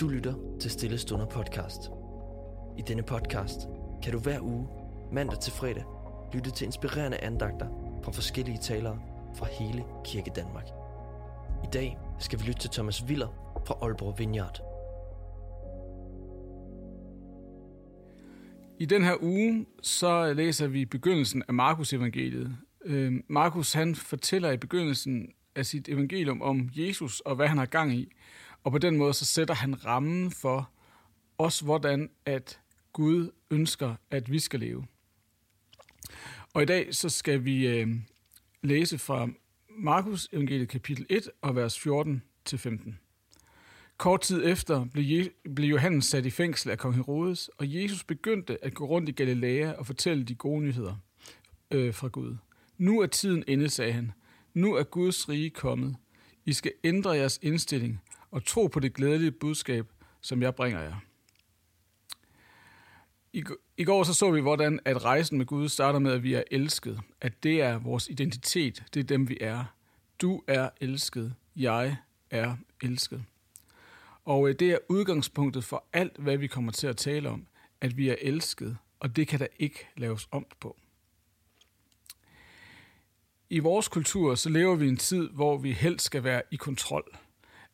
Du lytter til Stille Stunder podcast. I denne podcast kan du hver uge, mandag til fredag, lytte til inspirerende andagter fra forskellige talere fra hele Kirke Danmark. I dag skal vi lytte til Thomas Viller fra Aalborg Vineyard. I den her uge, så læser vi begyndelsen af Markus evangeliet. Øh, Markus han fortæller i begyndelsen af sit evangelium om Jesus og hvad han har gang i. Og på den måde så sætter han rammen for os, hvordan at Gud ønsker, at vi skal leve. Og i dag så skal vi øh, læse fra Markus evangeliet kapitel 1 og vers 14 til 15. Kort tid efter blev, blev Johannes sat i fængsel af kong Herodes, og Jesus begyndte at gå rundt i Galilea og fortælle de gode nyheder øh, fra Gud. Nu er tiden inde, sagde han. Nu er Guds rige kommet. I skal ændre jeres indstilling og tro på det glædelige budskab, som jeg bringer jer. I, I går så så vi, hvordan at rejsen med Gud starter med, at vi er elsket. At det er vores identitet. Det er dem, vi er. Du er elsket. Jeg er elsket. Og øh, det er udgangspunktet for alt, hvad vi kommer til at tale om, at vi er elsket, og det kan der ikke laves om på. I vores kultur, så lever vi i en tid, hvor vi helst skal være i kontrol.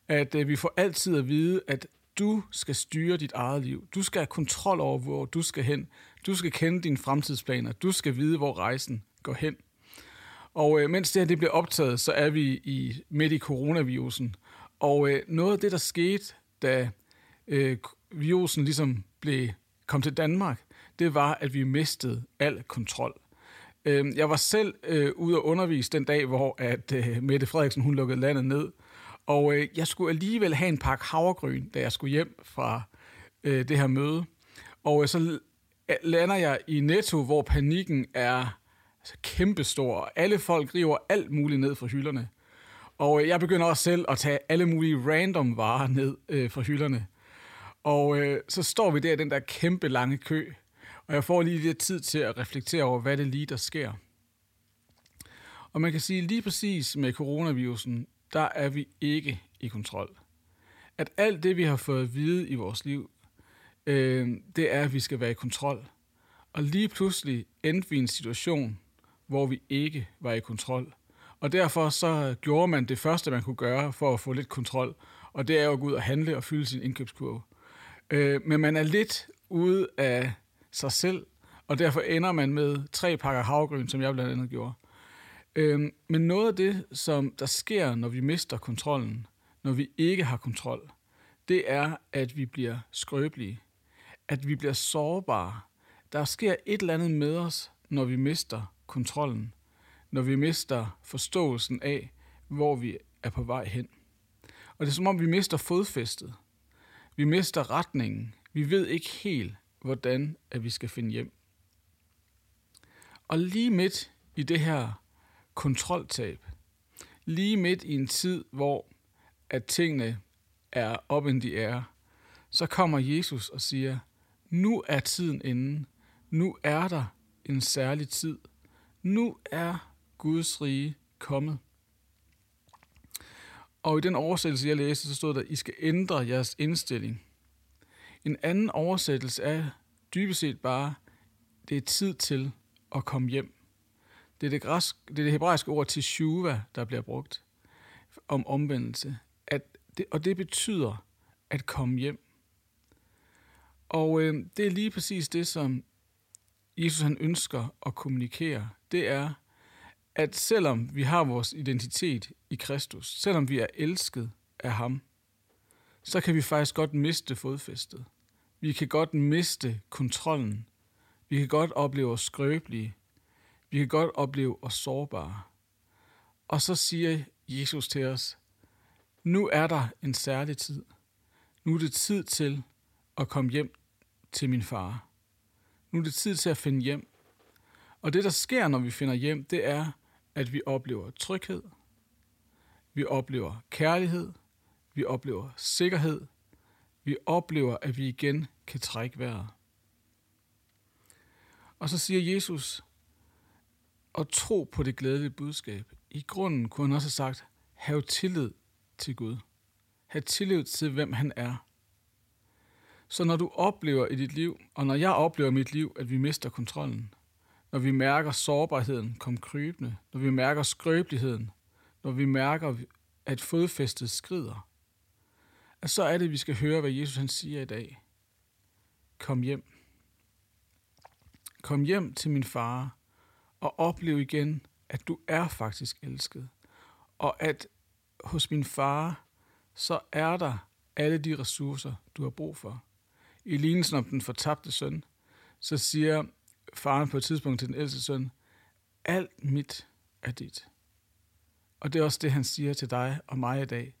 At øh, vi får altid at vide, at du skal styre dit eget liv. Du skal have kontrol over, hvor du skal hen. Du skal kende dine fremtidsplaner. Du skal vide, hvor rejsen går hen. Og øh, mens det her det bliver optaget, så er vi i, midt i coronavirusen. Og øh, noget af det, der skete, da øh, virusen ligesom blev, kom til Danmark, det var, at vi mistede al kontrol. Øh, jeg var selv øh, ude at undervise den dag, hvor at øh, Mette Frederiksen hun lukkede landet ned. Og øh, jeg skulle alligevel have en pakke havregryn, da jeg skulle hjem fra øh, det her møde. Og øh, så lander jeg i Netto, hvor panikken er altså, kæmpestor. Alle folk river alt muligt ned fra hylderne. Og øh, jeg begynder også selv at tage alle mulige random varer ned øh, fra hylderne. Og øh, så står vi der i den der kæmpe lange kø, og jeg får lige lidt tid til at reflektere over, hvad det lige der sker. Og man kan sige lige præcis med coronavirusen, der er vi ikke i kontrol. At alt det, vi har fået at vide i vores liv, øh, det er, at vi skal være i kontrol. Og lige pludselig endte vi i en situation, hvor vi ikke var i kontrol. Og derfor så gjorde man det første, man kunne gøre for at få lidt kontrol, og det er jo at gå ud og handle og fylde sin indkøbskurve. Øh, men man er lidt ude af sig selv, og derfor ender man med tre pakker havgryn, som jeg blandt andet gjorde. Øh, men noget af det, som der sker, når vi mister kontrollen, når vi ikke har kontrol, det er, at vi bliver skrøbelige, at vi bliver sårbare. Der sker et eller andet med os, når vi mister kontrollen når vi mister forståelsen af, hvor vi er på vej hen. Og det er som om, vi mister fodfæstet. Vi mister retningen. Vi ved ikke helt, hvordan at vi skal finde hjem. Og lige midt i det her kontroltab, lige midt i en tid, hvor at tingene er op in the air, så kommer Jesus og siger, nu er tiden inde. Nu er der en særlig tid. Nu er Guds rige kommet. Og i den oversættelse, jeg læste, så stod der, I skal ændre jeres indstilling. En anden oversættelse er dybest set bare, det er tid til at komme hjem. Det er det, græsk, det, er det hebraiske ord til shuva, der bliver brugt om omvendelse. At det, og det betyder at komme hjem. Og øh, det er lige præcis det, som Jesus han ønsker at kommunikere. Det er, at selvom vi har vores identitet i Kristus, selvom vi er elsket af ham, så kan vi faktisk godt miste fodfæstet. Vi kan godt miste kontrollen. Vi kan godt opleve os skrøbelige. Vi kan godt opleve os sårbare. Og så siger Jesus til os, nu er der en særlig tid. Nu er det tid til at komme hjem til min far. Nu er det tid til at finde hjem. Og det, der sker, når vi finder hjem, det er, at vi oplever tryghed, vi oplever kærlighed, vi oplever sikkerhed, vi oplever, at vi igen kan trække vejret. Og så siger Jesus, og tro på det glædelige budskab. I grunden kunne han også have sagt, have tillid til Gud. Have tillid til, hvem han er. Så når du oplever i dit liv, og når jeg oplever i mit liv, at vi mister kontrollen, når vi mærker sårbarheden komme krybende, når vi mærker skrøbeligheden, når vi mærker, at fodfæstet skrider, at så er det, at vi skal høre, hvad Jesus han siger i dag. Kom hjem. Kom hjem til min far og opleve igen, at du er faktisk elsket. Og at hos min far, så er der alle de ressourcer, du har brug for. I lignelsen om den fortabte søn, så siger faren på et tidspunkt til den ældste søn, alt mit er dit. Og det er også det, han siger til dig og mig i dag.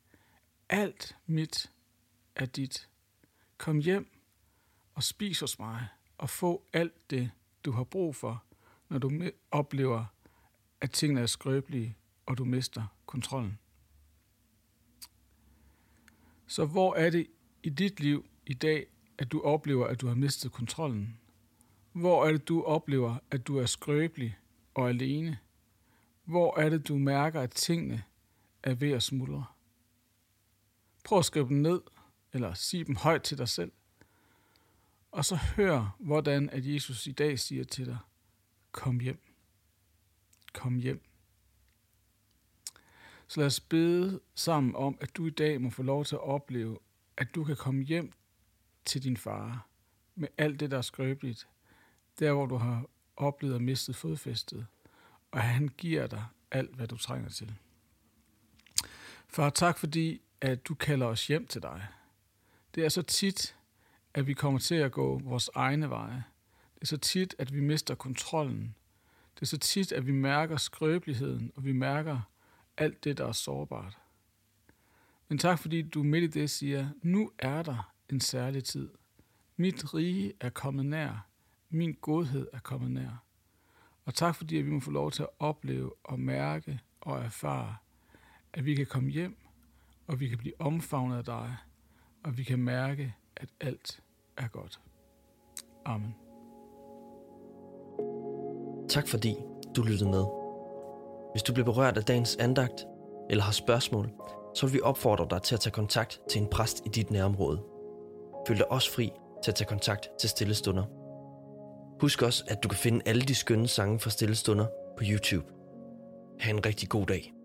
Alt mit er dit. Kom hjem og spis hos mig og få alt det, du har brug for, når du oplever, at tingene er skrøbelige, og du mister kontrollen. Så hvor er det i dit liv i dag, at du oplever, at du har mistet kontrollen? Hvor er det, du oplever, at du er skrøbelig og alene? Hvor er det, du mærker, at tingene er ved at smuldre? Prøv at skrive dem ned, eller sig dem højt til dig selv. Og så hør, hvordan at Jesus i dag siger til dig, kom hjem. Kom hjem. Så lad os bede sammen om, at du i dag må få lov til at opleve, at du kan komme hjem til din far med alt det, der er skrøbeligt, der hvor du har oplevet at mistet fodfæstet, og han giver dig alt, hvad du trænger til. Far, tak fordi, at du kalder os hjem til dig. Det er så tit, at vi kommer til at gå vores egne veje. Det er så tit, at vi mister kontrollen. Det er så tit, at vi mærker skrøbeligheden, og vi mærker alt det, der er sårbart. Men tak fordi du midt i det siger, nu er der en særlig tid. Mit rige er kommet nær. Min godhed er kommet nær. Og tak fordi at vi må få lov til at opleve og mærke og erfare, at vi kan komme hjem, og vi kan blive omfavnet af dig, og vi kan mærke, at alt er godt. Amen. Tak fordi du lyttede med. Hvis du blev berørt af dagens andagt eller har spørgsmål, så vil vi opfordre dig til at tage kontakt til en præst i dit nærområde. Føl dig også fri til at tage kontakt til Stillestunder. Husk også, at du kan finde alle de skønne sange fra Stillestunder på YouTube. Ha' en rigtig god dag.